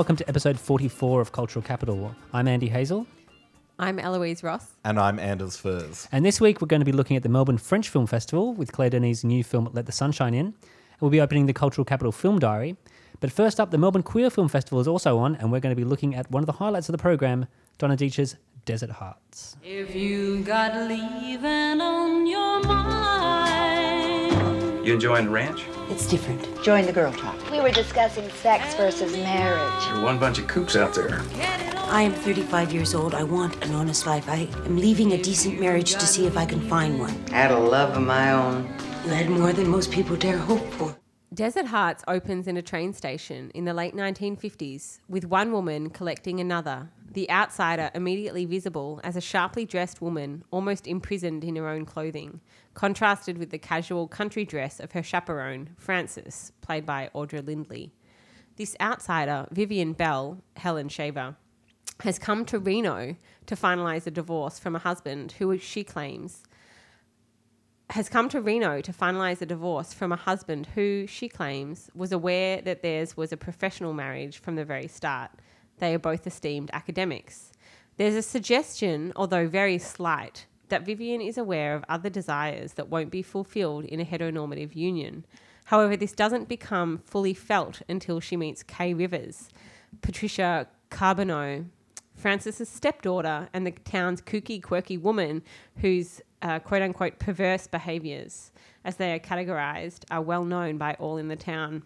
Hello and welcome to episode 44 of Cultural Capital. I'm Andy Hazel, I'm Eloise Ross. And I'm Anders Furze. and this week we're going to be looking at the Melbourne French Film Festival with Claire Denis' new film Let the Sunshine In. And we'll be opening the Cultural Capital Film Diary. But first up, the Melbourne Queer Film Festival is also on, and we're going to be looking at one of the highlights of the program, Donna Deitch's Desert Hearts. If you got leaving on your mind, You enjoying the ranch? It's different. Join the girl talk. We were discussing sex versus marriage. You're one bunch of kooks out there. get it on. I am 35 years old. I want an honest life. I am leaving a decent marriage to see if I can find one. I had a love of my own. You had more than most people dare hope for. Desert Hearts opens in a train station in the late 1950s with one woman collecting another, the outsider immediately visible as a sharply dressed woman almost imprisoned in her own clothing, contrasted with the casual country dress of her chaperone, Frances, played by Audra Lindley. This outsider, Vivian Bell, Helen Shaver, has come to Reno to finalise a divorce from a husband who she claims has come to Reno to finalise a divorce from a husband who, she claims, was aware that theirs was a professional marriage from the very start. They are both esteemed academics. There's a suggestion, although very slight, that Vivian is aware of other desires that won't be fulfilled in a heteronormative union. However, this doesn't become fully felt until she meets Kay Rivers, Patricia Charbonneau, Frances's stepdaughter and the town's kooky, quirky woman whose uh, quote unquote perverse behaviours, as they are categorised, are well known by all in the town.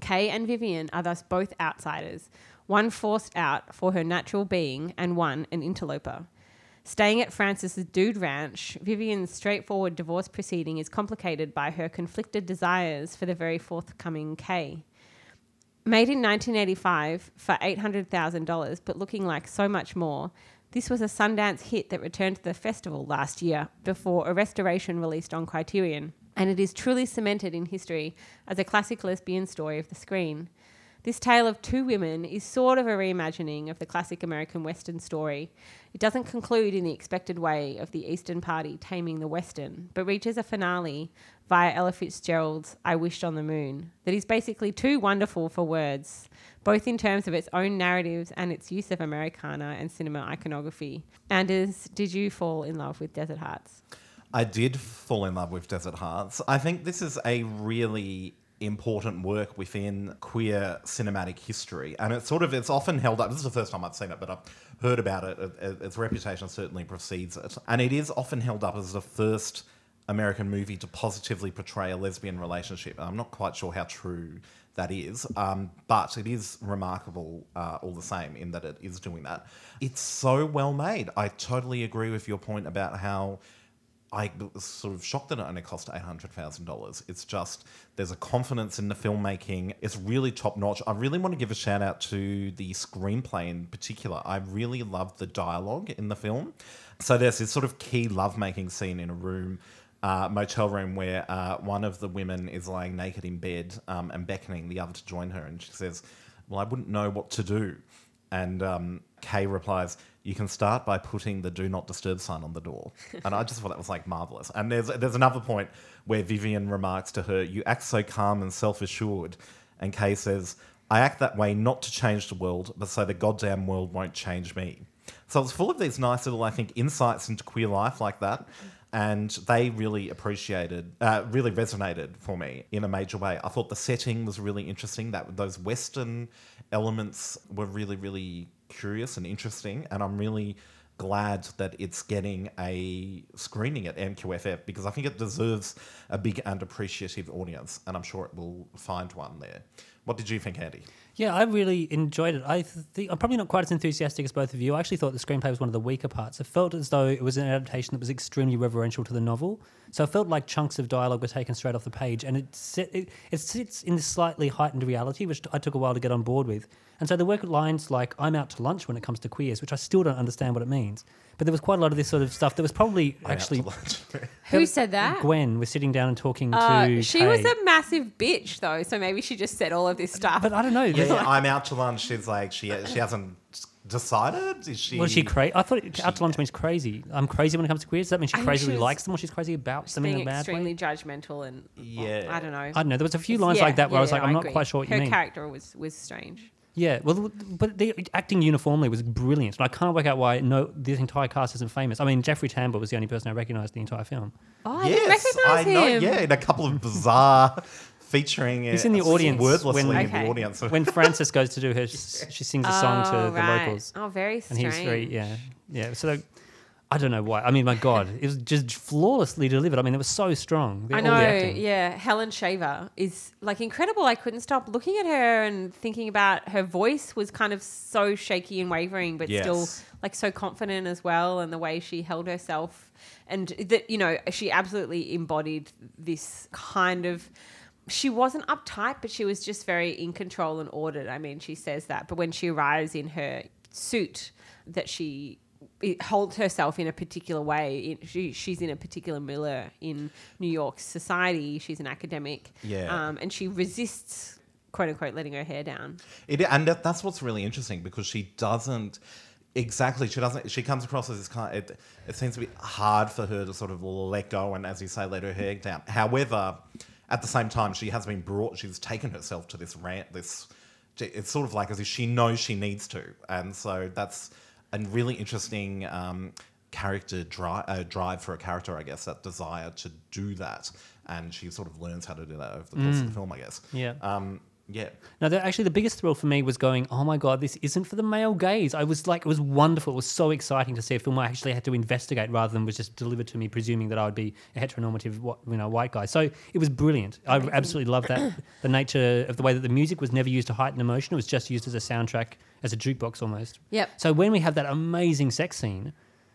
Kay and Vivian are thus both outsiders, one forced out for her natural being and one an interloper. Staying at Frances's Dude Ranch, Vivian's straightforward divorce proceeding is complicated by her conflicted desires for the very forthcoming Kay. Made in 1985 for $800,000, but looking like so much more, this was a Sundance hit that returned to the festival last year before a restoration released on Criterion, and it is truly cemented in history as a classic lesbian story of the screen. This tale of two women is sort of a reimagining of the classic American Western story. It doesn't conclude in the expected way of the Eastern Party taming the Western, but reaches a finale via Ella Fitzgerald's I Wished on the Moon that is basically too wonderful for words, both in terms of its own narratives and its use of Americana and cinema iconography. Anders, did you fall in love with Desert Hearts? I did fall in love with Desert Hearts. I think this is a really important work within queer cinematic history. And it's sort of it's often held up this is the first time i've seen it but i've heard about it It- it- its reputation certainly precedes it. And it is often held up as the first american movie to positively portray a lesbian relationship. And i'm not quite sure how true that is um, but it is remarkable uh, all the same in that it is doing that. It's so well made. I totally agree with your point about how I was sort of shocked that it only cost eight hundred thousand dollars. It's just there's a confidence in the filmmaking. It's really top notch. I really want to give a shout out to the screenplay in particular. I really loved the dialogue in the film. So there's this sort of key lovemaking scene in a room, uh, motel room, where uh, one of the women is lying naked in bed um, and beckoning the other to join her, and she says, "Well, I wouldn't know what to do." And um, Kay replies, "You can start by putting the do not disturb sign on the door." And I just thought that was like marvelous. And there's there's another point where Vivian remarks to her, "You act so calm and self assured," and Kay says, "I act that way not to change the world, but so the goddamn world won't change me." So it's full of these nice little, I think, insights into queer life like that. And they really appreciated, uh, really resonated for me in a major way. I thought the setting was really interesting. That those Western elements were really, really curious and interesting. And I'm really glad that it's getting a screening at MQFF because I think it deserves a big and appreciative audience. And I'm sure it will find one there. What did you think, Andy? Yeah, I really enjoyed it. I think I'm probably not quite as enthusiastic as both of you. I actually thought the screenplay was one of the weaker parts. It felt as though it was an adaptation that was extremely reverential to the novel. So it felt like chunks of dialogue were taken straight off the page, and it it, it sits in this slightly heightened reality, which I took a while to get on board with. And so there were lines like "I'm out to lunch" when it comes to queers, which I still don't understand what it means. But there was quite a lot of this sort of stuff that was probably actually Who said that? Gwen was sitting down and talking Uh, to. she was Kay. a massive bitch, though, so maybe she just said all of this stuff. But I don't know. Yeah, yeah, like- I'm out to lunch. She's like, she she hasn't decided. Is she? Was she crazy? I thought it, out to lunch means crazy. I'm crazy when it comes to queers. Does that mean she I think crazily she was likes them, or she's crazy about them in being a bad extremely way? judgmental and Yeah. I don't know. I don't know. There was a few lines Yeah, like that where I was yeah, like, I'm not agree. quite sure what Her you mean. character was was strange. Yeah, well, but the acting uniformly was brilliant, and I can't work out why no the entire cast isn't famous. I mean, Jeffrey Tambor was the only person I recognised the entire film. Oh, I didn't yes, recognize I know. him. Yeah, in a couple of bizarre featuring. He's in the uh, audience wordlessly when- in Okay. the audience. When Frances goes to do her, she sings a song to Oh, the locals, Oh, very strange. and he's very yeah, yeah. So. I don't know why. I mean, my God, it was just flawlessly delivered. I mean, it was so strong. I the know, yeah. Helen Shaver is like incredible. I couldn't stop looking at her and thinking about her voice was kind of so shaky and wavering, but still like so confident as well, and the way she held herself, and that you know she absolutely embodied this kind of. She wasn't uptight, but she was just very in control and ordered. I mean, she says that, but when she arrives in her suit, that she holds herself in a particular way. It- She, she's in a particular milieu in New York society. She's an academic. Yeah. Um, and she resists, quote unquote, letting her hair down. It, and that- that's what's really interesting because she doesn't exactly. She doesn't. She comes across as this kind. It, it seems to be hard for her to sort of let go and, as you say, let her hair down. However, at the same time, she has been brought. She's taken herself to this rant. This. It's sort of like as if she knows she needs to, and so that's a really interesting. Um, character drive, uh, drive for a character, I guess, that desire to do that, and she sort of learns how to do that over the course of the film, I guess. Yeah. Um, yeah. No, the, actually, the biggest thrill for me was going, oh my God, this isn't for the male gaze. I was like, it was wonderful. It was so exciting to see a film I actually had to investigate rather than was just delivered to me, presuming that I would be a heteronormative you know, white guy. So it was brilliant. I absolutely loved that. the nature of the way that the music was never used to heighten emotion, it was just used as a soundtrack, as a jukebox almost. Yep. So when we have that amazing sex scene,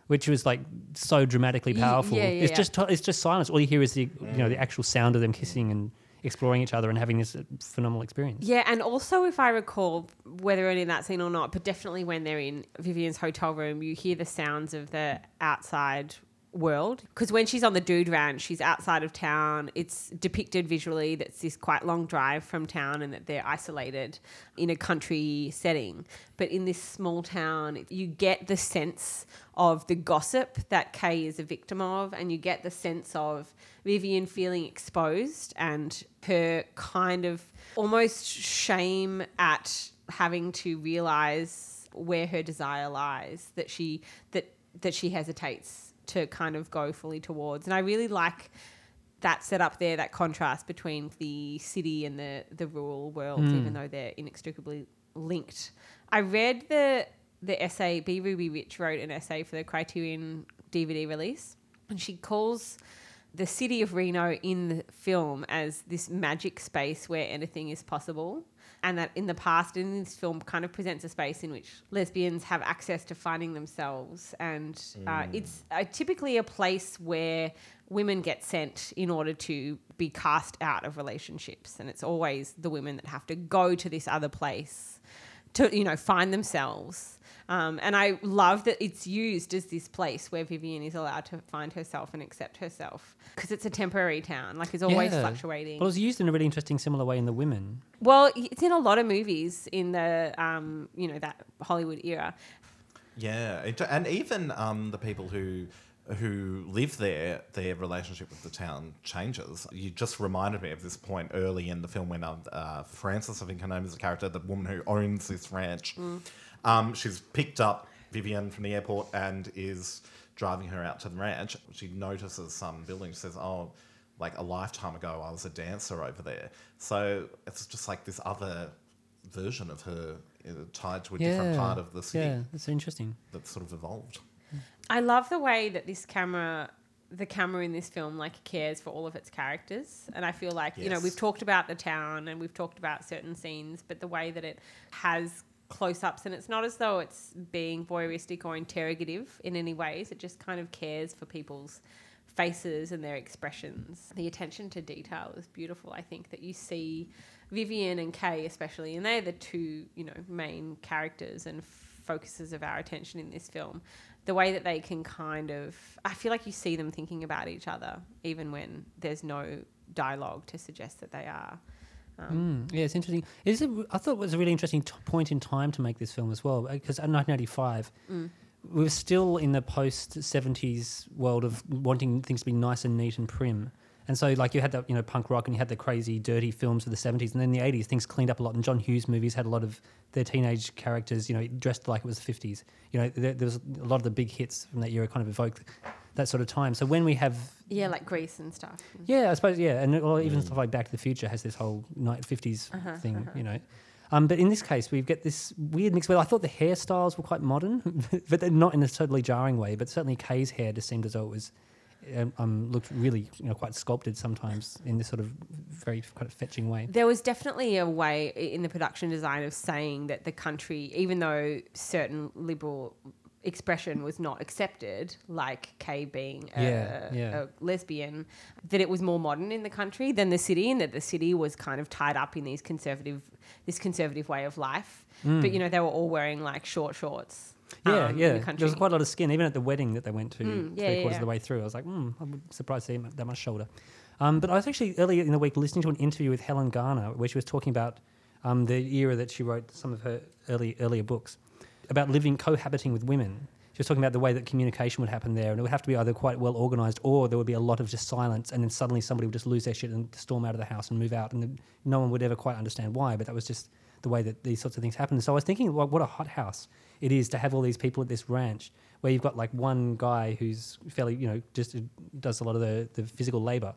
which was like so dramatically powerful, yeah, yeah, it's just it's just silence. All you hear is the you know the actual sound of them kissing and exploring each other and having this phenomenal experience. Yeah, and also if I recall, whether in that scene or not, but definitely when they're in Vivian's hotel room, you hear the sounds of the outside world. Because when she's on the Dude Ranch, she's outside of town. It's depicted visually that's this quite long drive from town and that they're isolated in a country setting. But in this small town, you get the sense of the gossip that Kay is a victim of, and you get the sense of Vivian feeling exposed and her kind of almost shame at having to realize where her desire lies that she that that she hesitates to kind of go fully towards. And i really like that set up there that contrast between the city and the the rural world hmm. even though they're inextricably linked. I read the the essay b ruby rich wrote an essay for the criterion dvd release and she calls the city of Reno in the film as this magic space where anything is possible. And that in the past, in this film, kind of presents a space in which lesbians have access to finding themselves. And uh, it's uh, typically a place where women get sent in order to be cast out of relationships. And it's always the women that have to go to this other place to, you know, find themselves. Um, and I love that it's used as this place where Vivian is allowed to find herself and accept herself because it's a temporary town, like it's always Yeah. fluctuating. Well, it was used in a really interesting, similar way in The Women. Well, it's in a lot of movies in the, um, you know, that Hollywood era. Yeah, it, and even um, the people who who live there, their relationship with the town changes. You just reminded me of this point early in the film when uh, uh, Frances, I think her name is the character, the woman who owns this ranch. Um, she's picked up Vivian from the airport and is driving her out to the ranch. She notices some building. She says, "Oh." Like a lifetime ago, I was a dancer over there. So it's just like this other version of her uh, tied to a different part of the city Yeah, that's interesting. that sort of evolved. I love the way that this camera, the camera in this film, like cares for all of its characters, and I feel like you know Yes. we've talked about the town and we've talked about certain scenes, but the way that it has close-ups and it's not as though it's being voyeuristic or interrogative in any ways. It just kind of cares for people's faces and their expressions. The attention to detail is beautiful. I think that you see Vivian and Kay especially, and they're the two, you know, main characters and focuses of our attention in this film. The way that they can kind of, I feel like you see them thinking about each other, even when there's no dialogue to suggest that they are. Um, mm, yeah, it's interesting. It is a, I thought it was a really interesting t- point in time to make this film as well, uh, because in 1985, mm. we were still in the post 70s world of wanting things to be nice and neat and prim. And so, like, you had that, you know, punk rock and you had the crazy, dirty films of the 70s. And then in the 80s, things cleaned up a lot. And John Hughes movies had a lot of their teenage characters, you know, dressed like it was the 50s. You know, there, there was a lot of the big hits from that era kind of evoked that sort of time. So when we have Yeah, like Grease and stuff. yeah, I suppose yeah, and or even stuff like Back to the Future has this whole night 50s Uh-huh, thing, you know. Um, but in this case, we get this weird mix. Where I thought the hairstyles were quite modern, but they're not in a totally jarring way. But certainly Kay's hair just seemed as though it was um, um, looked really, you know, quite sculpted sometimes in this sort of very kind of fetching way. There was definitely a way in the production design of saying that the country, even though certain liberal expression was not accepted, like Kay being a, Yeah, yeah. a lesbian, that it was more modern in the country than the city, and that the city was kind of tied up in these conservative, this conservative way of life. But you know, they were all wearing like short shorts. Yeah, um, yeah. the There was quite a lot of skin, even at the wedding that they went to Mm, three yeah, yeah, quarters of the way through. I was like, mm, I'm surprised to see that much shoulder. Um, but I was actually earlier in the week listening to an interview with Helen Garner where she was talking about um, the era that she wrote some of her early earlier books about living cohabiting with women. She was talking about the way that communication would happen there, and it would have to be either quite well organized, or there would be a lot of just silence, and then suddenly somebody would just lose their shit and storm out of the house and move out, and no one would ever quite understand why. But that was just the way that these sorts of things happen. So I was thinking, well, what a hothouse it is to have all these people at this ranch, where you've got like one guy who's fairly, you know, just does a lot of the, the physical labor.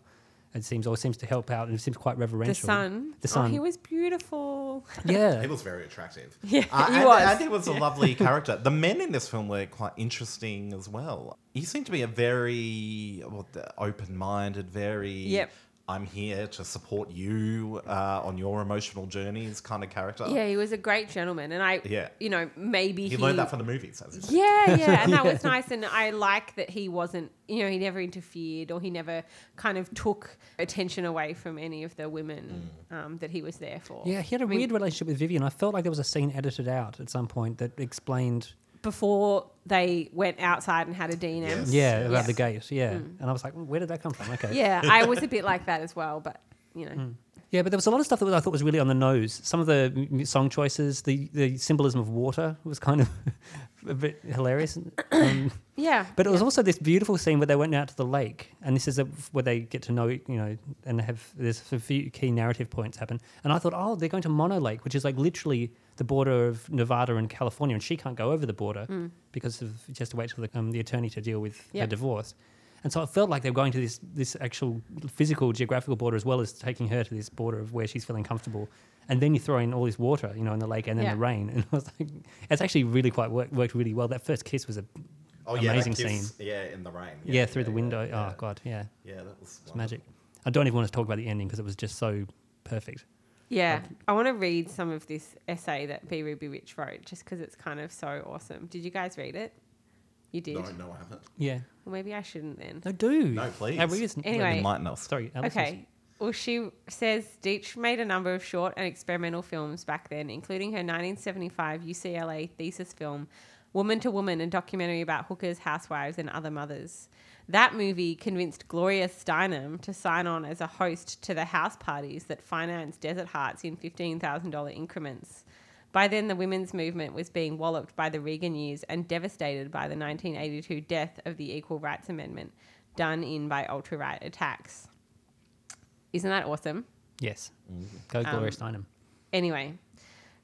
It seems always seems to help out, and it seems quite reverential. The sun. The Oh, sun. he was beautiful. yeah. He was very attractive. Yeah, Uh, he and, was. and he was a lovely character. The men in this film were quite interesting as well. He seemed to be a very what, the- open-minded, very Yep. I'm here to support you uh, on your emotional journeys kind of character. Yeah, he was a great gentleman, and I, Yeah. you know, maybe He he, learned that from the movies. As he. Yeah, yeah, and that was nice, and I like that he wasn't, you know, he never interfered or he never kind of took attention away from any of the women um, that he was there for. Yeah, he had a I mean, weird relationship with Vivian. I felt like there was a scene edited out at some point that explained, before they went outside and had a D and M. Yes. yeah, about Yeah. the gate, yeah. And I was like, "Mm, where did that come from? Okay. Yeah, I was a bit like that as well, but you know, Yeah, but there was a lot of stuff that I thought was really on the nose. Some of the song choices, the, the symbolism of water was kind of a bit hilarious. Um, yeah. but it was yeah. also this beautiful scene where they went out to the lake, and this is a, where they get to know, you know, and have there's a few key narrative points happen. And I thought, oh, they're going to Mono Lake, which is like literally the border of Nevada and California, and she can't go over the border because of she has to wait for the, um, the attorney to deal with her divorce. And so it felt like they were going to this this actual physical geographical border as well as taking her to this border of where she's feeling comfortable. And then you throw in all this water, you know, in the lake, and then Yeah. the rain, and I was like, it's actually really quite worked, worked really well. That first kiss was a Oh yeah, amazing that kiss, scene. Yeah, in the rain. Yeah, through the window. Oh, yeah, Oh god, yeah, yeah, that was it's magic. I don't even want to talk about the ending because it was just so perfect. Yeah, I want to read some of this essay that B. Ruby Rich wrote just because it's kind of so awesome. Did you guys read it? You did? No, no, I haven't. Yeah, Well, maybe I shouldn't then. no, do No, please. Our readers- Anyway. Enlighten us. sorry, our listeners. Okay. Well, she says Deitch made a number of short and experimental films back then, including her 1975 UCLA thesis film, Woman to Woman, a documentary about hookers, housewives, and other mothers. That movie convinced Gloria Steinem to sign on as a host to the house parties that financed Desert Hearts in $15,000 increments. By then, the women's movement was being walloped by the Reagan years and devastated by the 1982 death of the Equal Rights Amendment, done in by ultra right attacks. Isn't that awesome? Yes, go Gloria Um, Steinem. Anyway,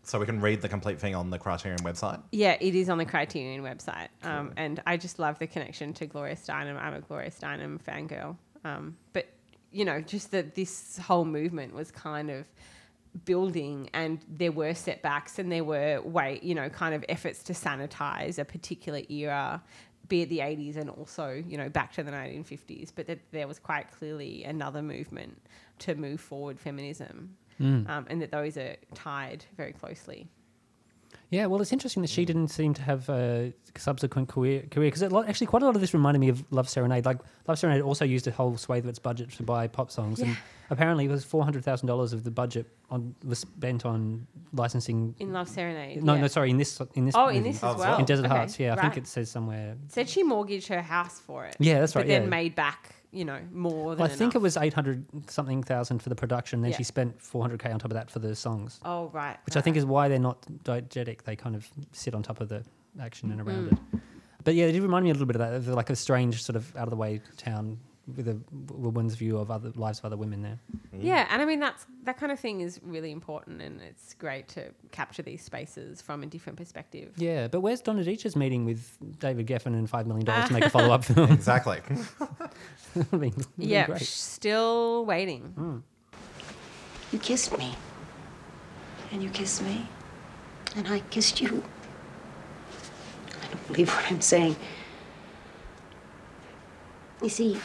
So we can read the complete thing on the Criterion website. yeah, it is on the Criterion website. Um, and I just love the connection to Gloria Steinem. I'm a Gloria Steinem fangirl. Um, but, you know, just that this whole movement was kind of building and there were setbacks and there were way you know kind of efforts to sanitize a particular era be it the 80s and also you know back to the 1950s but that there was quite clearly another movement to move forward feminism um, and that those are tied very closely Yeah, well, it's interesting that she mm. didn't seem to have a subsequent career career because actually quite a lot of this reminded me of Love Serenade. Like Love Serenade also used a whole swathe of its budget to buy pop songs, and apparently it was four hundred thousand dollars of the budget on was spent on licensing. in Love Serenade no, yeah. no, sorry, in this in this oh in this as as well well. in Desert Okay, Hearts. Yeah, I think it says somewhere. said she mortgaged her house for it Yeah, that's right. but then made back you know more than Well, I think it was eight hundred something thousand for the production. Then Yeah. she spent four hundred k on top of that for the songs, oh right which I think is why they're not diegetic. They kind of sit on top of the action and around Mm. it. But yeah, it did remind me a little bit of that, of like a strange sort of out of the way town with a woman's view of other lives of other women there. Yeah, and I mean that's that kind of thing is really important, and it's great to capture these spaces from a different perspective. Yeah, but where's Donna Deitch's meeting with David Geffen and five million dollars to make a follow up film? Exactly. I mean, Yeah, still waiting. Mm. You kissed me, And you kissed me? and I kissed you. I don't believe what I'm saying. You see,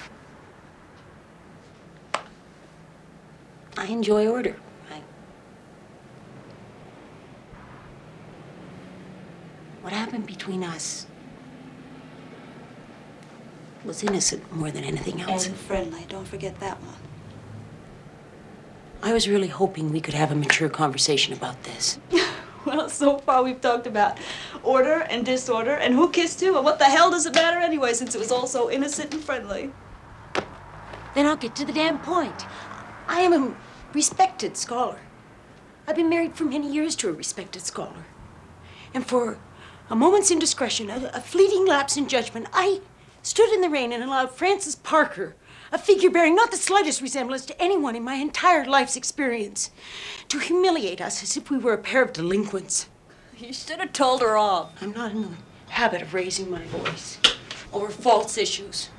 I enjoy order. I... What happened between us was innocent more than anything else. And friendly. Don't forget that one. I was really hoping we could have a mature conversation about this. Well, so far we've talked about order and disorder and who kissed who and what the hell does it matter anyway since it was all so innocent and friendly. Then I'll get to the damn point. I am a respected scholar. I've been married for many years to a respected scholar. And for a moment's indiscretion, a, a fleeting lapse in judgment, I stood in the rain and allowed Frances Parker, a figure bearing not the slightest resemblance to anyone in my entire life's experience, to humiliate us as if we were a pair of delinquents. You should have told her all. I'm not in the habit of raising my voice over false issues.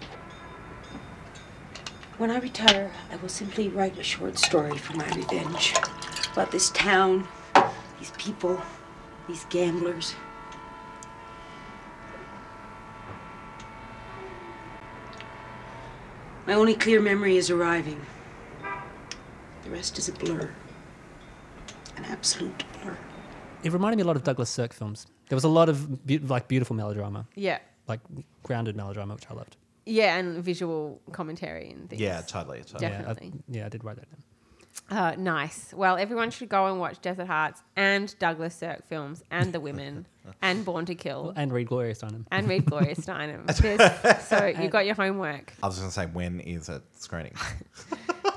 When I retire, I will simply write a short story for my revenge about this town, these people, these gamblers. My only clear memory is arriving. The rest is a blur. An absolute blur. It reminded me a lot of Douglas Sirk films. There was a lot of be- like beautiful melodrama, Yeah, like grounded melodrama, which I loved. Yeah, and visual commentary and things. yeah, totally. totally. Yeah, I, Definitely. yeah, I did write that down. Uh, nice. Well, everyone should go and watch Desert Hearts and Douglas Sirk films and The Women and Born to Kill And read Gloria Steinem. and read Gloria Steinem. There's- so you got your homework. I was going to say, when is it screening?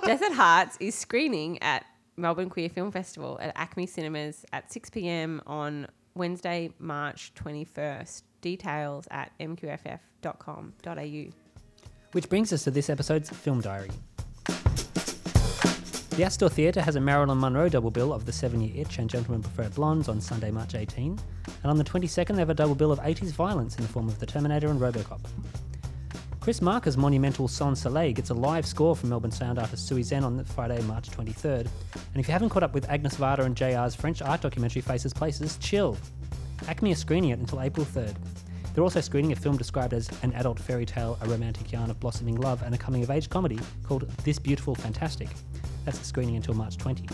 Desert Hearts is screening at Melbourne Queer Film Festival at ACMI Cinemas at 6 p.m. on Wednesday, March 21st. Details at mqff.com.au. Which brings us to this episode's film diary. The Astor Theatre has a Marilyn Monroe double bill of The Seven Year Itch and Gentlemen Prefer Blondes on Sunday, March 18. And on the 22nd, they have a double bill of 80s violence in the form of The Terminator and Robocop. Chris Marker's monumental Sans Soleil gets a live score from Melbourne sound artist Sui Zhen on Friday, March 23rd. And if you haven't caught up with Agnes Varda and JR's French art documentary Faces Places, chill. ACMI is screening it until April 3rd. They're also screening a film described as an adult fairy tale, a romantic yarn of blossoming love, and a coming of age comedy called This Beautiful Fantastic. That's screening until March 20.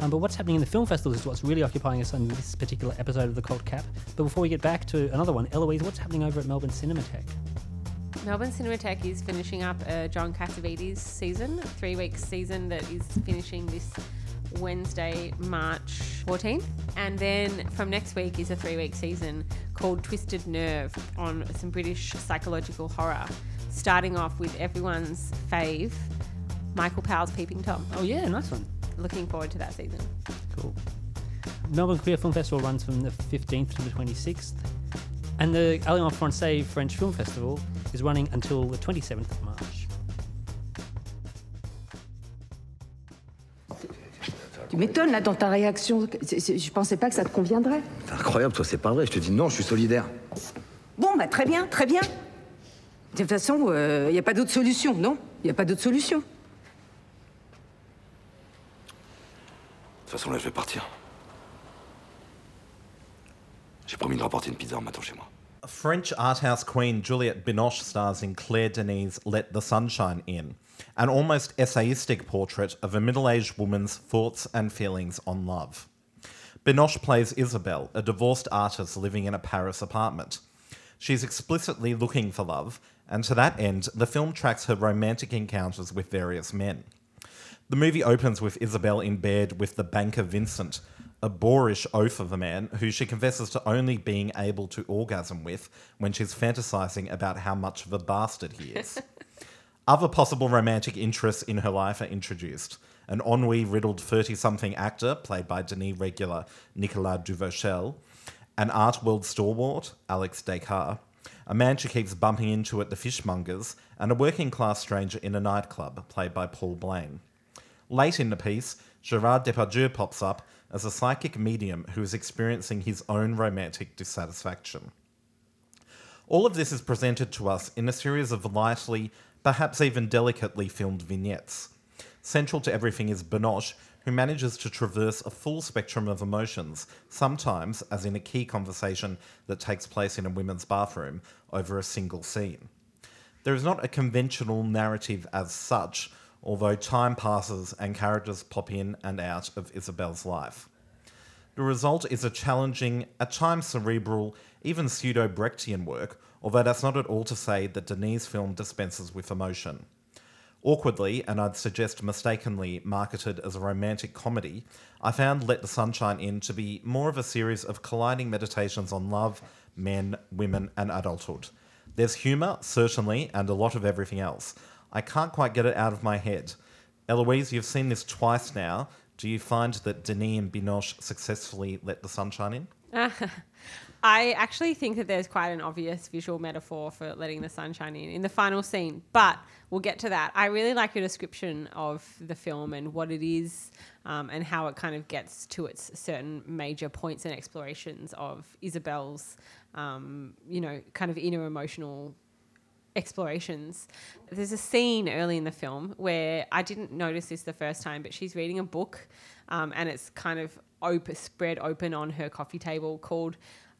Um, but what's happening in the film festivals is what's really occupying us on this particular episode of the Cult Cap. But before we get back to another one, Eloise, what's happening over at Melbourne Cinematheque? Melbourne Cinematheque is finishing up a John Cassavetes season, a three week season that is finishing this Wednesday, March 14th. And then from next week is a three week season called Twisted Nerve on some British psychological horror, starting off with everyone's fave, Michael Powell's Peeping Tom. Oh, yeah, nice one. Looking forward to that season. Cool. Melbourne Queer Film Festival runs from the 15th to the 26th. And the Alliance Francais French Film Festival is running until the 27th of March. Tu m'étonnes là dans ta réaction. Je pensais pas que ça te conviendrait. C'est incroyable, toi, c'est pas vrai. Je te dis non, je suis solidaire. Bon, bah très bien, très bien. De toute façon, il n'y a pas d'autre solution, non? Il n'y a pas d'autre solution. De toute façon, là, je vais partir. J'ai promis de rapporter une pizza en m'attend chez moi. French art house queen Juliette Binoche stars in Claire Denis' Let the Sunshine In, an almost essayistic portrait of a middle aged woman's thoughts and feelings on love. Binoche plays Isabelle, a divorced artist living in a Paris apartment. She's explicitly looking for love, and to that end, the film tracks her romantic encounters with various men. The movie opens with Isabel in bed with the banker Vincent, a boorish oaf of a man who she confesses to only being able to orgasm with when she's fantasizing about how much of a bastard he is. Other possible romantic interests in her life are introduced. An ennui riddled 30 something actor, played by Denis regular Nicolas Duvauchel, an art world stalwart, Alex Descartes, a man she keeps bumping into at the fishmongers, and a working class stranger in a nightclub, played by Paul Blain. Late in the piece, Gerard Depardieu pops up as a psychic medium who is experiencing his own romantic dissatisfaction. All of this is presented to us in a series of lightly, perhaps even delicately filmed vignettes. Central to everything is Binoche, who manages to traverse a full spectrum of emotions, sometimes, as in a key conversation that takes place in a women's bathroom, over a single scene. There is not a conventional narrative as such, although time passes and characters pop in and out of Isabel's life. The result is a challenging, at times cerebral, even pseudo Brechtian work, although that's not at all to say that Denis' film dispenses with emotion. Awkwardly, and I'd suggest mistakenly marketed as a romantic comedy, I found Let the Sunshine In to be more of a series of colliding meditations on love, men, women, and adulthood. There's humour, certainly, and a lot of everything else. I can't quite get it out of my head. Eloise, you've seen this twice now. Do you find that Denis and Binoche successfully let the sunshine in? I actually think that there's quite an obvious visual metaphor for letting the sunshine in in the final scene, but we'll get to that. I really like your description of the film and what it is um, and how it kind of gets to its certain major points and explorations of Isabel's, um, you know, kind of inner emotional explorations. There's a scene early in the film where I didn't notice this the first time, but she's reading a book um, and it's kind of spread open on her coffee table called,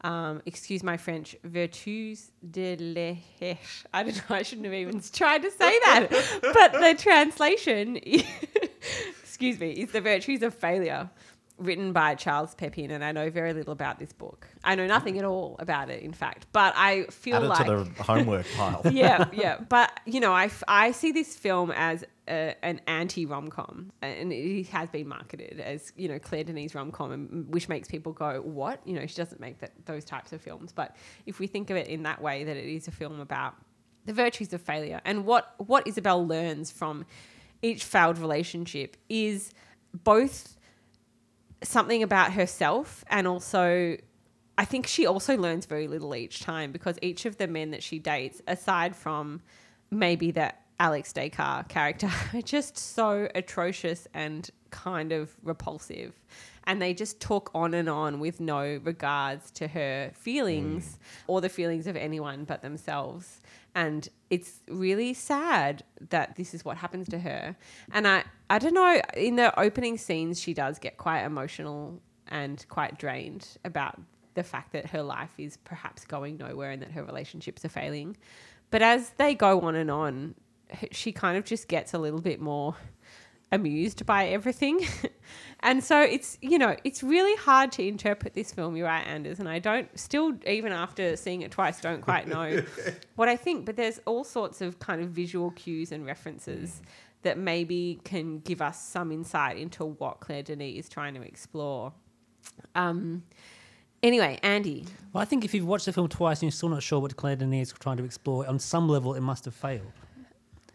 um, excuse my French, Vertus de l'échec. I don't know, I shouldn't have even tried to say that. but the translation, excuse me, is The Virtues of Failure written by Charles Pepin, and I know very little about this book. I know nothing at all about it, in fact. But I feel Add like to the homework pile. yeah, yeah. But you know, I, I see this film as a, an anti rom com, and it has been marketed as you know Claire Denis rom com, which makes people go, "What?" You know, she doesn't make that those types of films. But if we think of it in that way, that it is a film about the virtues of failure and what what Isabel learns from each failed relationship is both something about herself and also I think she also learns very little each time because each of the men that she dates, aside from maybe that Alex Descartes character, are just so atrocious and kind of repulsive. And they just talk on and on with no regards to her feelings mm. or the feelings of anyone but themselves. And it's really sad that this is what happens to her. And I, I don't know, in the opening scenes, she does get quite emotional and quite drained about the fact that her life is perhaps going nowhere and that her relationships are failing. But as they go on and on, she kind of just gets a little bit more amused by everything. and so it's, you know, it's really hard to interpret this film, you're right, Anders. And I don't, still, even after seeing it twice, don't quite know what I think. But there's all sorts of kind of visual cues and references that maybe can give us some insight into what Claire Denis is trying to explore. Um, anyway, Andy, Well, I think if you've watched the film twice and you're still not sure what Claire Denis is trying to explore, on some level it must have failed.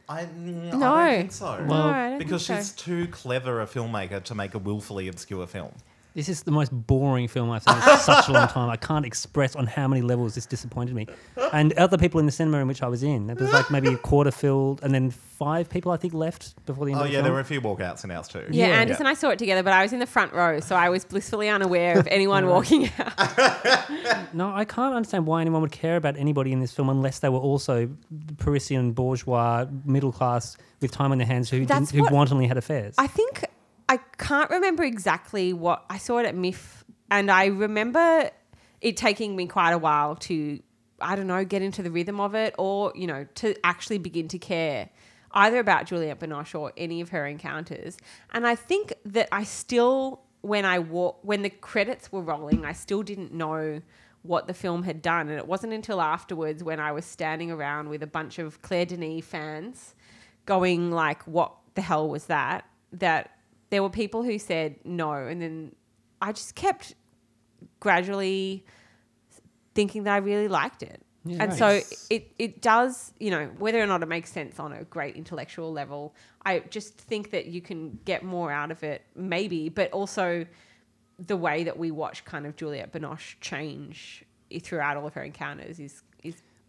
I, mm, No. I don't think so. Well- No, I don't because think she's so. too clever a filmmaker to make a willfully obscure film. This is the most boring film I've seen in such a long time. I can't express on how many levels this disappointed me. And other people in the cinema in which I was in, it was like maybe a quarter filled, and then five people I think left before the end Oh of the yeah, film. there were a few walkouts in ours too. Yeah, Yeah. Anders and I saw it together, but I was in the front row, so I was blissfully unaware of anyone walking out. No, I can't understand why anyone would care about anybody in this film unless they were also Parisian bourgeois middle class with time on their hands who didn't, who what- wantonly had affairs. I think I can't remember exactly what I saw it at MIFF, and I remember it taking me quite a while to, I don't know, get into the rhythm of it, or you know, to actually begin to care either about Juliette Binoche or any of her encounters. And I think that I still, when I wa- when the credits were rolling, I still didn't know what the film had done, and it wasn't until afterwards when I was standing around with a bunch of Claire Denis fans, going like, "What the hell was that?" that there were people who said no and then i just kept gradually thinking that i really liked it. Yeah, and so it, it does you know whether or not it makes sense on a great intellectual level i just think that you can get more out of it maybe but also the way that we watch kind of juliette binoche change throughout all of her encounters is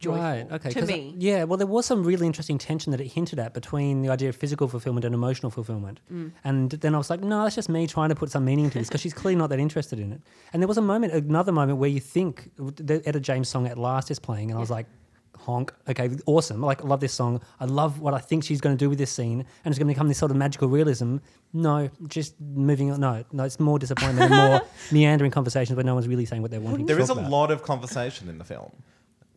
joyful Right. Okay. to me. yeah. Well, there was some really interesting tension that it hinted at between the idea of physical fulfillment and emotional fulfillment. Mm. And then I was like, no, that's just me trying to put some meaning into this because she's clearly not that interested in it. And there was a moment, another moment where you think the Etta James song at last is playing, and I was like. Honk. Okay, awesome. Like, I love this song. I love what I think she's going to do with this scene, and it's going to become this sort of magical realism. No, just moving on. No, no, it's more disappointment and more meandering conversations where no one's really saying what they're wanting. There to is a about. lot of conversation in the film,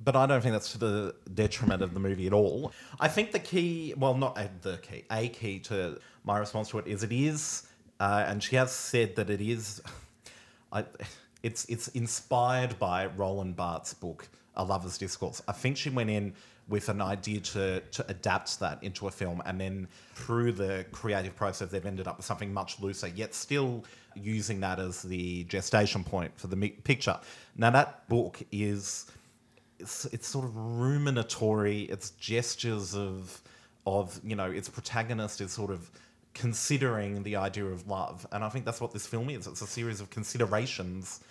but I don't think that's to the detriment of the movie at all. I think the key, well, not the key, a key to my response to it is it is, uh, and she has said that it is, I, it's it's inspired by Roland Barthes' book A Lover's Discourse. I think she went in with an idea to to adapt that into a film, and then through the creative process, they've ended up with something much looser, yet still using that as the gestation point for the picture. Now that book is it's, it's sort of ruminatory. It's gestures of of you know its protagonist is sort of considering the idea of love, and I think that's what this film is. It's a series of considerations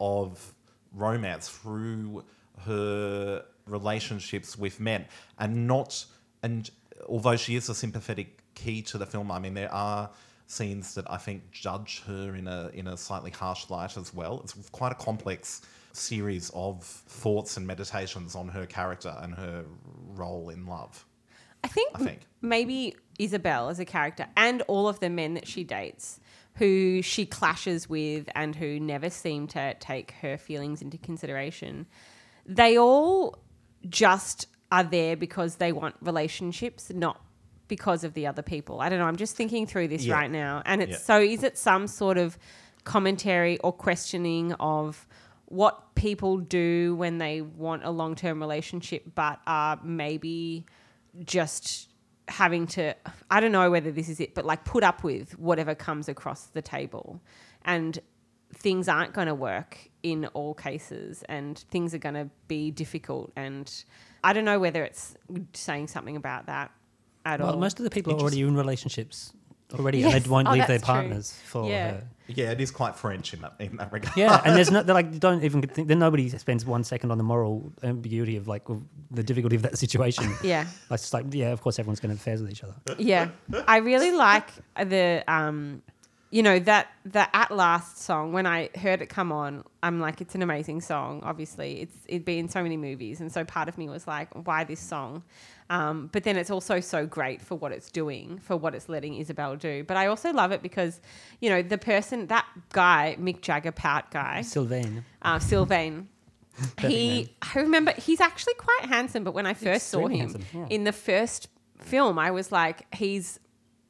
of romance through her relationships with men, and not and although she is a sympathetic key to the film, I mean there are scenes that I think judge her in a in a slightly harsh light as well. It's quite a complex series of thoughts and meditations on her character and her role in love. I think, I think. maybe Isabel as a character and all of the men that she dates who she clashes with and who never seem to take her feelings into consideration, they all just are there because they want relationships, not because of the other people. I don't know. I'm just thinking through this Yeah. right now. And it's Yeah. so is it some sort of commentary or questioning of what people do when they want a long term relationship but are maybe just having to I don't know whether this is it, but like put up with whatever comes across the table. And things aren't going to work in all cases and things are going to be difficult and I don't know whether it's saying something about that at well, all. most of the people are already in relationships already, Yes. and they won't Oh, leave their that's true. partners for Yeah. her. Yeah, it is quite French in that in that regard. Yeah, and there's no, they're like, don't even think, then nobody spends one second on the moral ambiguity of like the difficulty of that situation. Yeah. Like, it's like, yeah, of course everyone's going to have affairs with each other. yeah i really like the um you know that the at last song when i heard it come on i'm like it's an amazing song obviously it's it'd been in so many movies and so part of me was like why this song um, but then it's also so great for what it's doing for what it's letting isabel do but i also love it because you know the person that guy mick jagger pout guy Sylvain. uh, Sylvain. he, I remember he's actually quite handsome, but when I first saw him handsome, yeah. in the first film, I was like, he's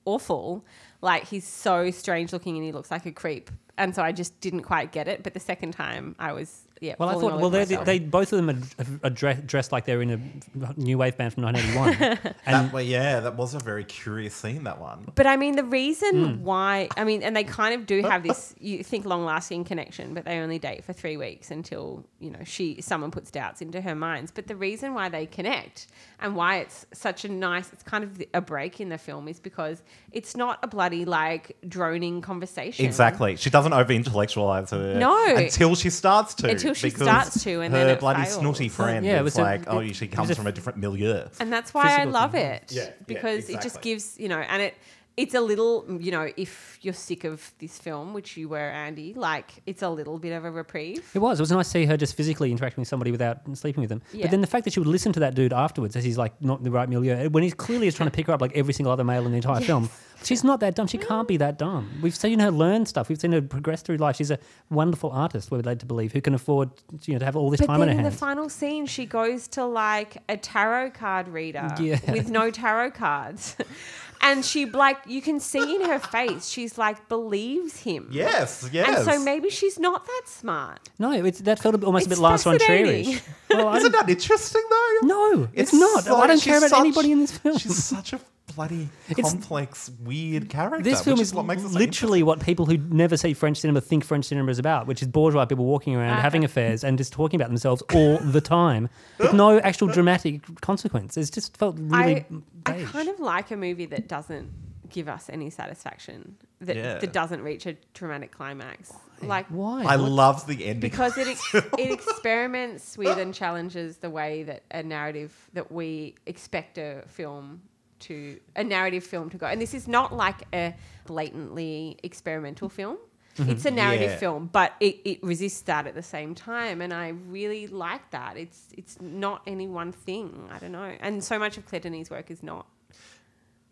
awful. Like he's so strange looking and he looks like a creep. And so I just didn't quite get it. But the second time, I was yeah. Well, I thought, well, they myself. they both of them are, are dre- dressed like they're in a new wave band from 1981. and that, well, yeah, that was a very curious scene. That one. But I mean, the reason Mm. why, I mean, and they kind of do have this, you think long lasting connection, but they only date for three weeks until, you know, she, someone puts doubts into her minds. But the reason why they connect and why it's such a nice, it's kind of a break in the film is because it's not a bloody, like, droning conversation. Exactly. She doesn't over intellectualize her. No. Until she starts to. Until she starts to, and her then it bloody fails. snooty friend Yeah, it is was a- like, oh, she comes a- from a different milieu. And that's why I love thing. it Yeah, yeah, because it just gives, you know, and it, it's a little, you know, if you're sick of this film, which you were, Andy, like it's a little bit of a reprieve. It was. It was nice to see her just physically interacting with somebody without sleeping with them. Yeah. But then the fact that she would listen to that dude afterwards as he's like not in the right milieu, uh, when he clearly is trying to pick her up like every single other male in the entire film. She's not that dumb. She can't be that dumb. We've seen her learn stuff. We've seen her progress through life. She's a wonderful artist, we're led to believe, who can afford you know to have all this But time then on her hands. in the final scene, she goes to like a tarot card reader Yeah. with no tarot cards. And she like you can see in her face, she's like believes him. Yes, yes. And so maybe she's not that smart. no, it's, that felt a bit- almost It's a bit Lars von fascinating. Trier-ish. Well, I Isn't don't- that interesting though? no, it's, not. so- I don't she's care about such- anybody in this film. She's such a bloody It's- complex, weird character. This film which is what makes so literally what people who never see French cinema think French cinema is about, which is bourgeois people walking around Uh-huh. having affairs and just talking about themselves all the time with no actual dramatic consequence. It's just felt really I, I kind of like a movie that doesn't give us any satisfaction, that, Yeah. that doesn't reach a dramatic climax. Like Why? I What- love the ending. because it ex- it experiments with and challenges the way that a narrative that we expect a film to a narrative film to go. And this is not like a blatantly experimental film. It's a narrative Yeah. film, but it, it resists that at the same time, and I really like that. It's it's not any one thing. I don't know, and so much of Claire Denis' work is not.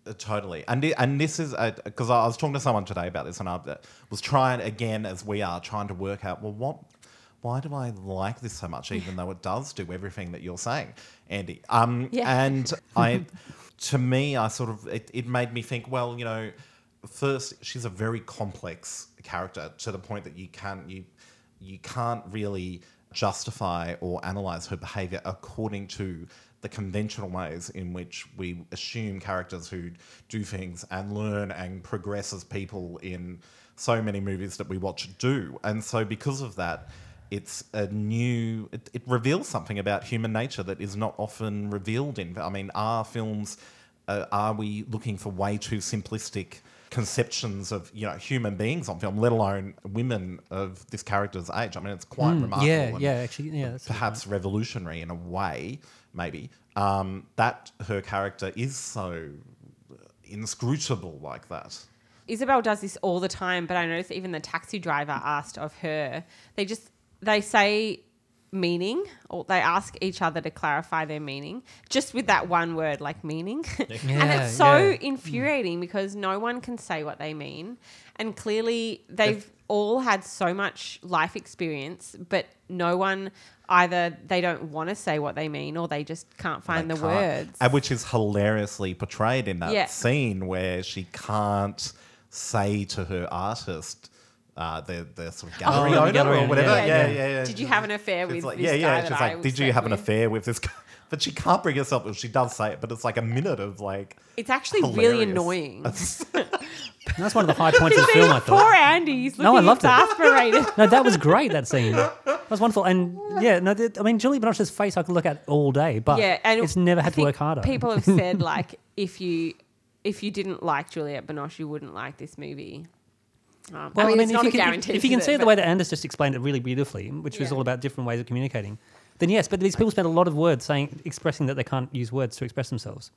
Uh, Totally, and thi- and this is because I was talking to someone today about this, and I uh, was trying again as we are trying to work out well what, why do I like this so much, even though it does do everything that you're saying, Andy. Um, Yeah. and I, to me, I sort of it, it made me think. Well, you know, first she's a very complex character to the point that you can't you you can't really justify or analyze her behavior according to the conventional ways in which we assume characters who do things and learn and progress as people in so many movies that we watch do. And so, because of that, it's a new, it, it reveals something about human nature that is not often revealed in. I mean, are films, uh, are we looking for way too simplistic? conceptions of you know human beings on film, let alone women of this character's age. I mean, it's quite Mm, remarkable. yeah, yeah, actually, yeah, that's a good perhaps revolutionary in a way, maybe um, that her character is so inscrutable like that. Isabel does this all the time, but I noticed even the taxi driver asked of her. They just they say meaning or they ask each other to clarify their meaning just with that one word like meaning and it's so yeah. infuriating because no one can say what they mean and clearly they've all had so much life experience but no one either they don't want to say what they mean or they just can't find the can't- words and which is hilariously portrayed in that Yeah. scene where she can't say to her artist. Uh, the the sort of gallery the owner gallery or whatever. yeah. Yeah, Yeah. yeah, yeah. Did you have an affair She's with like, this yeah, guy yeah. that She's I like, did you slept have an affair with this guy? But she can't bring herself. Well, she does say it, but it's like a minute of like. it's actually really annoying And that's one of the high points of the film, I Poor thought. Andy, he's No, looking I loved it. exasperated. No, that was great. That scene, that was wonderful. And yeah, no, I mean Julie Binoche's face I could look at all day, but yeah, and it's never had to work harder. People have said like if you if you didn't like Juliette Binoche, you wouldn't like this movie. Um, Well, I mean, it's if not you a can, if- guarantee. If, you can see it? it the way that Anders just explained it really beautifully, which was all about different ways of communicating, then yes. But these people spend a lot of words saying, expressing that they can't use words to express themselves.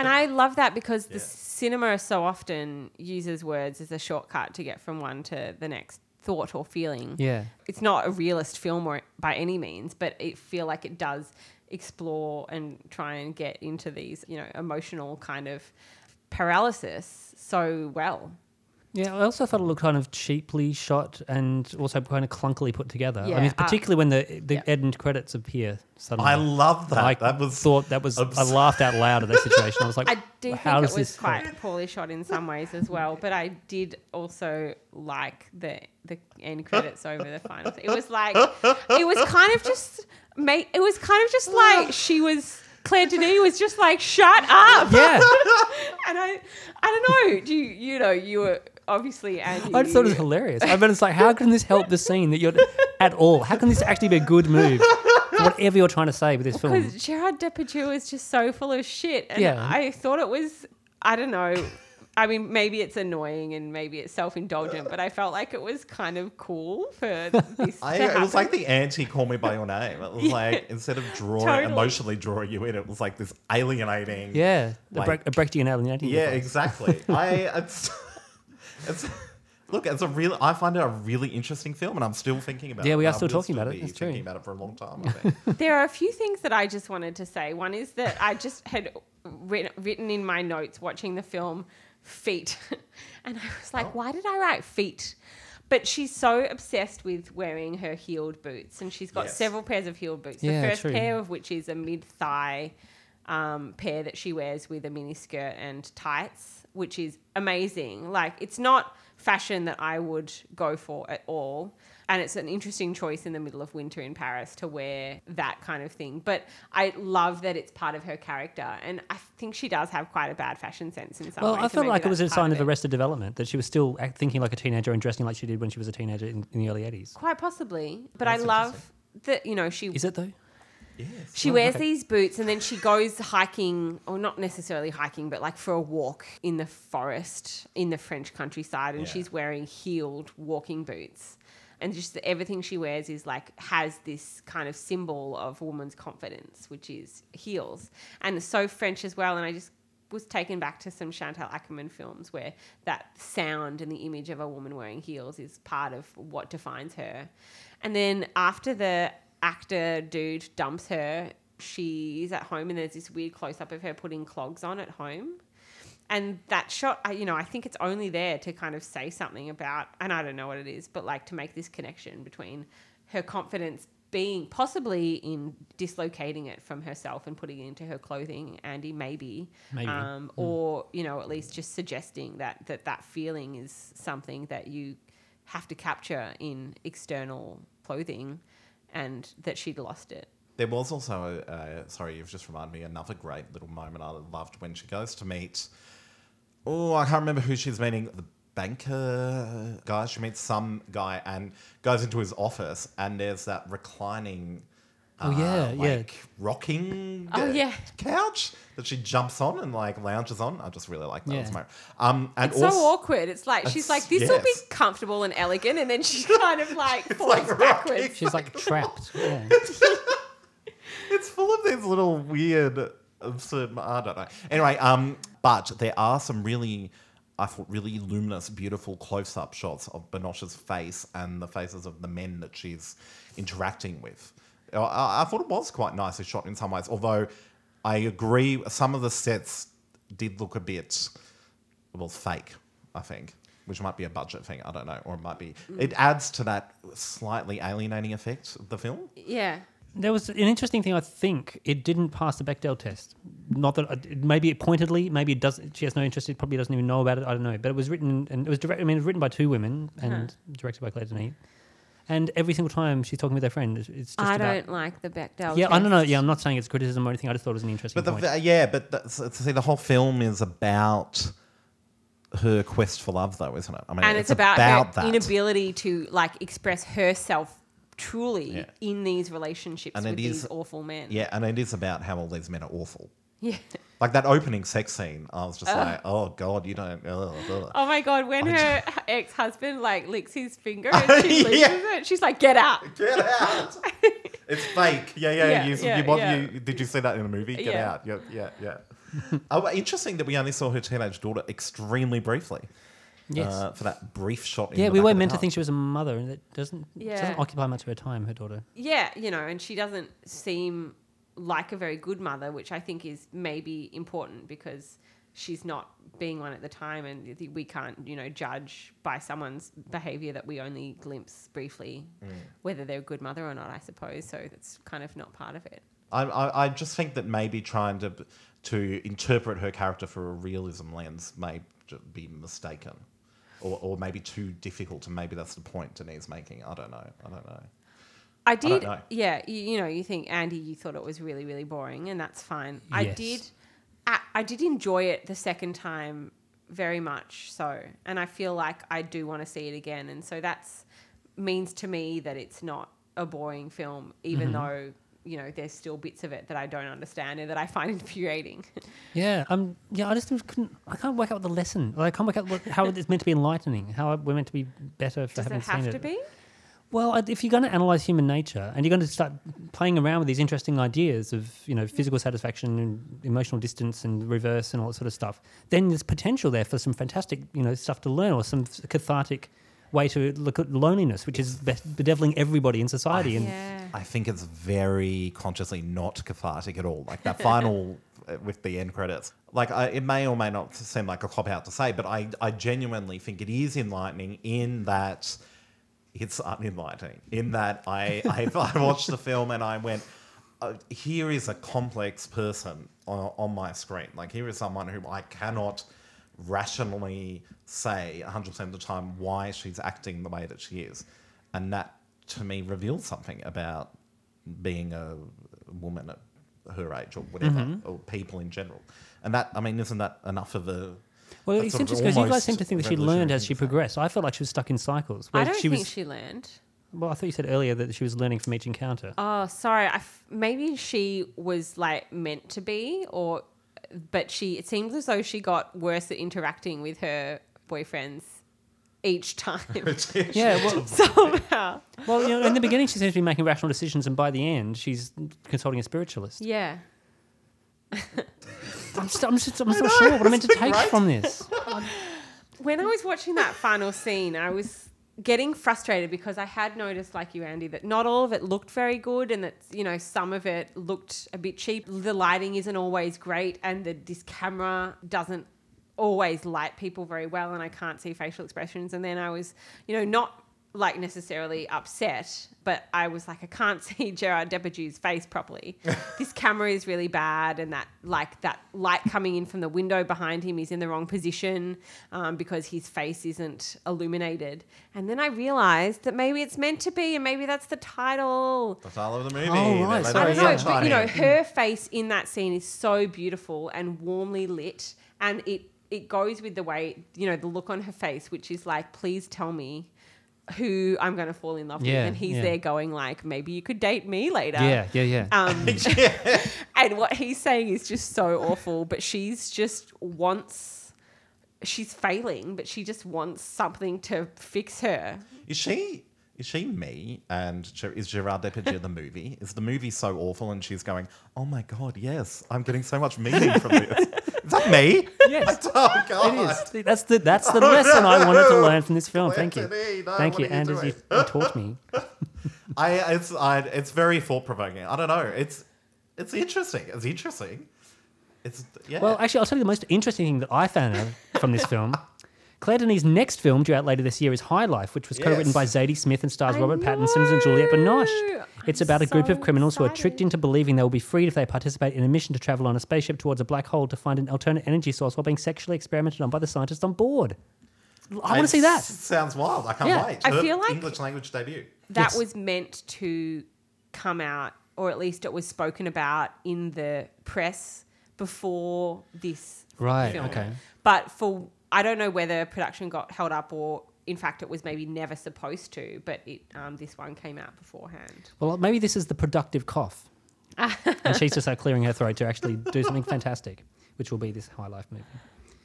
And I love that because the cinema so often uses words as a shortcut to get from one to the next thought or feeling. Yeah. It's not a realist film or by any means, but it feel like it does explore and try and get into these, you know, emotional kind of paralysis so well. Yeah, I also thought it looked kind of cheaply shot and also kind of clunkily put together. I Yeah, mean, uh, particularly when the the yeah. end credits appear suddenly. I love that. I that was thought that was. abs- I laughed out loud at that situation. I was like, I do "How think it was this?" quite poorly shot in some ways as well, but I did also like the the end credits over the final. It was like it was kind of just make. It was kind of just like she was. Claire Denis was just like, "Shut up!" Yeah. and I, I don't know. Do you, you know, you were obviously Andy. I just thought it was hilarious. I mean, it's like, how can this help the scene that you're at all? How can this actually be a good move whatever you're trying to say with this film? because Gerard Depardieu is just so full of shit, and Yeah. I thought it was. I don't know. I mean, maybe it's annoying and maybe it's self-indulgent, but I felt like it was kind of cool for this I, to it was happen. like the anti "Call Me by Your Name." It was Yeah. like instead of drawing Totally. emotionally drawing you in, it was like this alienating. Yeah, a, Like- break, a Brechtian alienating. yeah, device. exactly. I it's, it's look, it's a real. I find it a really interesting film, and I'm still thinking about. It. Yeah, it. we are and I still will talking about it, be that's true. Thinking about it for a long time. I think. There are a few things that I just wanted to say. One is that I just had written, written in my notes watching the film feet. and I was like, why did I write feet? But she's so obsessed with wearing her heeled boots, and she's got Yes. several pairs of heeled boots. Yeah, the first true. pair of which is a mid thigh um, pair that she wears with a mini skirt and tights, which is amazing. Like, it's not fashion that I would go for at all. And it's an interesting choice in the middle of winter in Paris to wear that kind of thing. But I love that it's part of her character. And I think she does have quite a bad fashion sense in some Well, ways. I felt like it was a sign of it. arrested development that she was still thinking like a teenager and dressing like she did when she was a teenager in, in the early 80s. Quite possibly. But That's I love that, you know, she Is it though? She oh, wears these boots and then she goes hiking, or not necessarily hiking, but like for a walk in the forest in the French countryside, and Yeah. she's wearing heeled walking boots. And just the, everything she wears is like has this kind of symbol of woman's confidence, which is heels, and it's so French as well. And I just was taken back to some Chantal Akerman films where that sound and the image of a woman wearing heels is part of what defines her. And then after the actor dude dumps her, she's at home and there's this weird close up of her putting clogs on at home. And that shot, you know, I think it's only there to kind of say something about, and I don't know what it is, but like to make this connection between her confidence being possibly in dislocating it from herself and putting it into her clothing, Andy, maybe, Maybe. Um, or you know, at least just suggesting that that that feeling is something that you have to capture in external clothing, and that she'd lost it. There was also, uh, sorry, you've just reminded me another great little moment I loved when she goes to meet. Oh, I can't remember who she's meeting. The banker guy. She meets some guy and goes into his office, and there's that reclining. Oh, yeah, yeah. like rocking Oh, uh, yeah. couch that she jumps on and like lounges on. I just really like that. Yeah. as a. Um, and It's also, so awkward. It's like she's It's- like, "This will be comfortable and elegant," and then she kind of like falls like rocking. backwards. She's like trapped. Yeah. it's full of these little weird, absurd. I don't know. Anyway, um, but there are some really, I thought, really luminous, beautiful close-up shots of Binoche's face and the faces of the men that she's interacting with. I- I, I thought it was quite nicely shot in some ways, although I agree some of the sets did look a bit, well, fake. I think. Which might be a budget thing, I don't know, or it might be. Mm. It adds to that slightly alienating effect of the film. Yeah. There was an interesting thing. I think it didn't pass the Bechdel test. Not that maybe it pointedly, maybe it does. She has no interest. It probably doesn't even know about it. I don't know. But it was written and it was direct. I mean, it was written by two women and directed by Claire Denis. And every single time she's talking with her friend, it's it's just I about. don't like the Bechdel. yeah, I don't know. test. Yeah, I'm not saying it's criticism or anything. I just thought it was an interesting But the, point. yeah, but the, so, see, the whole film is about her quest for love, though, isn't it? I mean, and it's, about, her that. inability to like express herself truly Yeah. in these relationships And with it these awful men. Yeah, and it is about how all these men are awful. Yeah. Like that opening sex scene, I was just Ugh. like, oh god, you don't. Ugh, ugh. Oh my god, when I her ex husband like licks his finger and she loses Yeah. it, she's like, "Get out!" Get out! it's fake. Yeah, yeah. Yeah, you, yeah, you, what, yeah. you, did you see that in a movie? Get Yeah. out. Yeah, yeah, yeah. oh, interesting that we only saw her teenage daughter extremely briefly. Yes. Uh, for that brief shot. In yeah, the we back were of the meant to car. think she was a mother, and that doesn't Yeah. doesn't occupy much of her time. Her daughter. Yeah, you know, and she doesn't seem like a very good mother, which I think is maybe important because she's not being one at the time, and we can't, you know, judge by someone's behavior that we only glimpse briefly Mm. whether they're a good mother or not. I suppose so. That's kind of not part of it. I, I, I just think that maybe trying to to interpret her character for a realism lens may be mistaken, or, or maybe too difficult, and maybe that's the point Denise making. I don't know. I don't know. I did, know. yeah. You, you know, you think Andy, you thought it was really, really boring, and that's fine. I did, I, I did enjoy it the second time very much so, and I feel like I do want to see it again, and so that's means to me that it's not a boring film, even Mhm. though you know there's still bits of it that I don't understand and that I find infuriating. Yeah, um, yeah. I just couldn't. I can't work out the lesson. Like, I can't work out what, how it's meant to be enlightening. How we're meant to be better for Does having it have seen to it. be? Well, if you're going to analyze human nature and you're going to start playing around with these interesting ideas of you know physical satisfaction and emotional distance and reverse and all that sort of stuff, then there's potential there for some fantastic you know stuff to learn or some cathartic way to look at loneliness, which is bedeviling everybody in society. and I think it's very consciously not cathartic at all. Like that final uh, with the end credits. Like I, it may or may not seem like a cop out to say, but I, I genuinely think it is enlightening in that it's unenlightening. In that I, I, I watched the film and I went, uh, here is a complex person on, on my screen. Like here is someone who I cannot rationally say 100% of the time why she's acting the way that she is. And that to me reveals something about being a woman at her age or whatever, Mhm. or people in general. And that, I mean, isn't that enough of a. Well, it's interesting because you guys seem to think that she learned as she progressed. I felt like she was stuck in cycles. I don't she think was, she learned. Well, I thought you said earlier that she was learning from each encounter. Oh, sorry. I f- maybe she was like meant to be, or but she. It seems as though she got worse at interacting with her boyfriends each time yeah, well, somehow. well, you know, in the beginning she seems to be making rational decisions, and by the end she's consulting a spiritualist. Yeah. I'm, just, I'm, just, I'm just not sure what I'm meant to take from this. When I was watching that final scene, I was getting frustrated because I had noticed, like you, Andy, that not all of it looked very good, and that you know some of it looked a bit cheap. The lighting isn't always great, and the, this camera doesn't always light people very well, and I can't see facial expressions. And then I was, you know, not like necessarily upset, but I was like, I can't see Gerard Depardieu's face properly. this camera is really bad, and that like that light coming in from the window behind him is in the wrong position um, because his face isn't illuminated. And then I realized that maybe it's meant to be, and maybe that's the title. The title of the movie. Oh, right, sorry, I don't know, but you know, her face in that scene is so beautiful and warmly lit, and it it goes with the way you know the look on her face, which is like, please tell me who I'm going to fall in love Yeah, with, and he's yeah. there going like, maybe you could date me later. Yeah, yeah, yeah. Um, and what he's saying is just so awful, but she's just wants. She's failing, but she just wants something to fix her. Is she is she me and is Gerard Depardieu the movie? Is the movie so awful and she's going, oh my god, yes, I'm getting so much meaning from this. Is that me? Yes. Oh god, It is. That's the that's the oh, lesson I wanted to learn from this film. Thank you, Anthony, no, thank what you, are you and as you, doing? you taught me. I it's I, it's very thought provoking. I don't know. It's it's interesting. It's interesting. It's yeah. Well, actually, I'll tell you the most interesting thing that I found out from this film. Claire Denis' next film, due out later this year, is High Life, which was co-written by Zadie Smith and stars I Robert Pattinson and Juliette Binoche. It's I'm about a group of criminals who are tricked into believing they will be freed if they participate in a mission to travel on a spaceship towards a black hole to find an alternate energy source while being sexually experimented on by the scientists on board. I want to see that. Sounds wild. I can't Yeah. wait. I Her feel like- English language debut. that Yes. was meant to come out, or at least it was spoken about in the press before this Right, film. okay. But for I don't know whether production got held up or. In fact, it was maybe never supposed to, but it, um, this one came out beforehand. Well, maybe this is the productive cough. and she's just like clearing her throat to actually do something fantastic, which will be this High Life movie.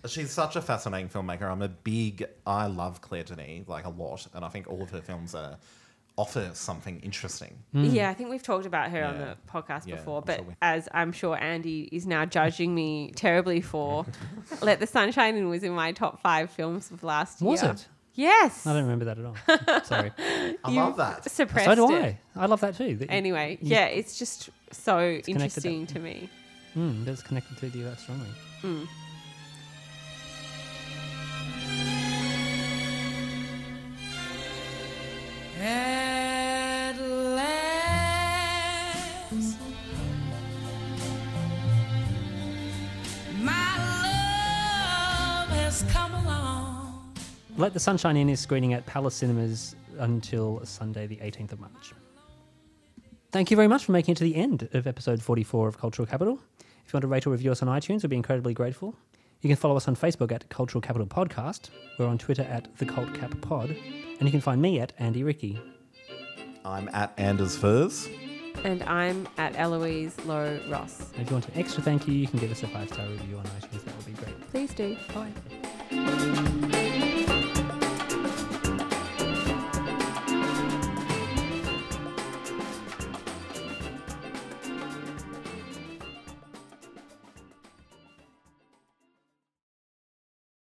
She's such a fascinating filmmaker. I'm a big. I love Claire Denis like a lot, and I think all of her films are offer something interesting. Yeah, I think we've talked about her on Hmm. The podcast Yeah, before, but sure as I'm sure Andy is now judging me terribly for, Let the Sunshine In was in my top five films of last Was year. Was it? Yes. I don't remember that at all. Sorry. I You love that. Suppressed so do it. I. I love that too. That- Anyway, you- yeah, it's just so connected interesting to me. Mm, that's connected to you that strongly. At Let the Sunshine In is screening at Palace Cinemas until Sunday, the 18th of March. Thank you very much for making it to the end of episode 44 of Cultural Capital. If you want to rate or review us on iTunes, we'd be incredibly grateful. You can follow us on Facebook at Cultural Capital Podcast. We're on Twitter at The Cult Cap Pod. And you can find me at Andy Ricky. I'm at Anders Furze. And I'm at Eloise Lowe Ross. And if you want an extra thank you, you can give us a five star review on iTunes. That would be great. Please do. Bye.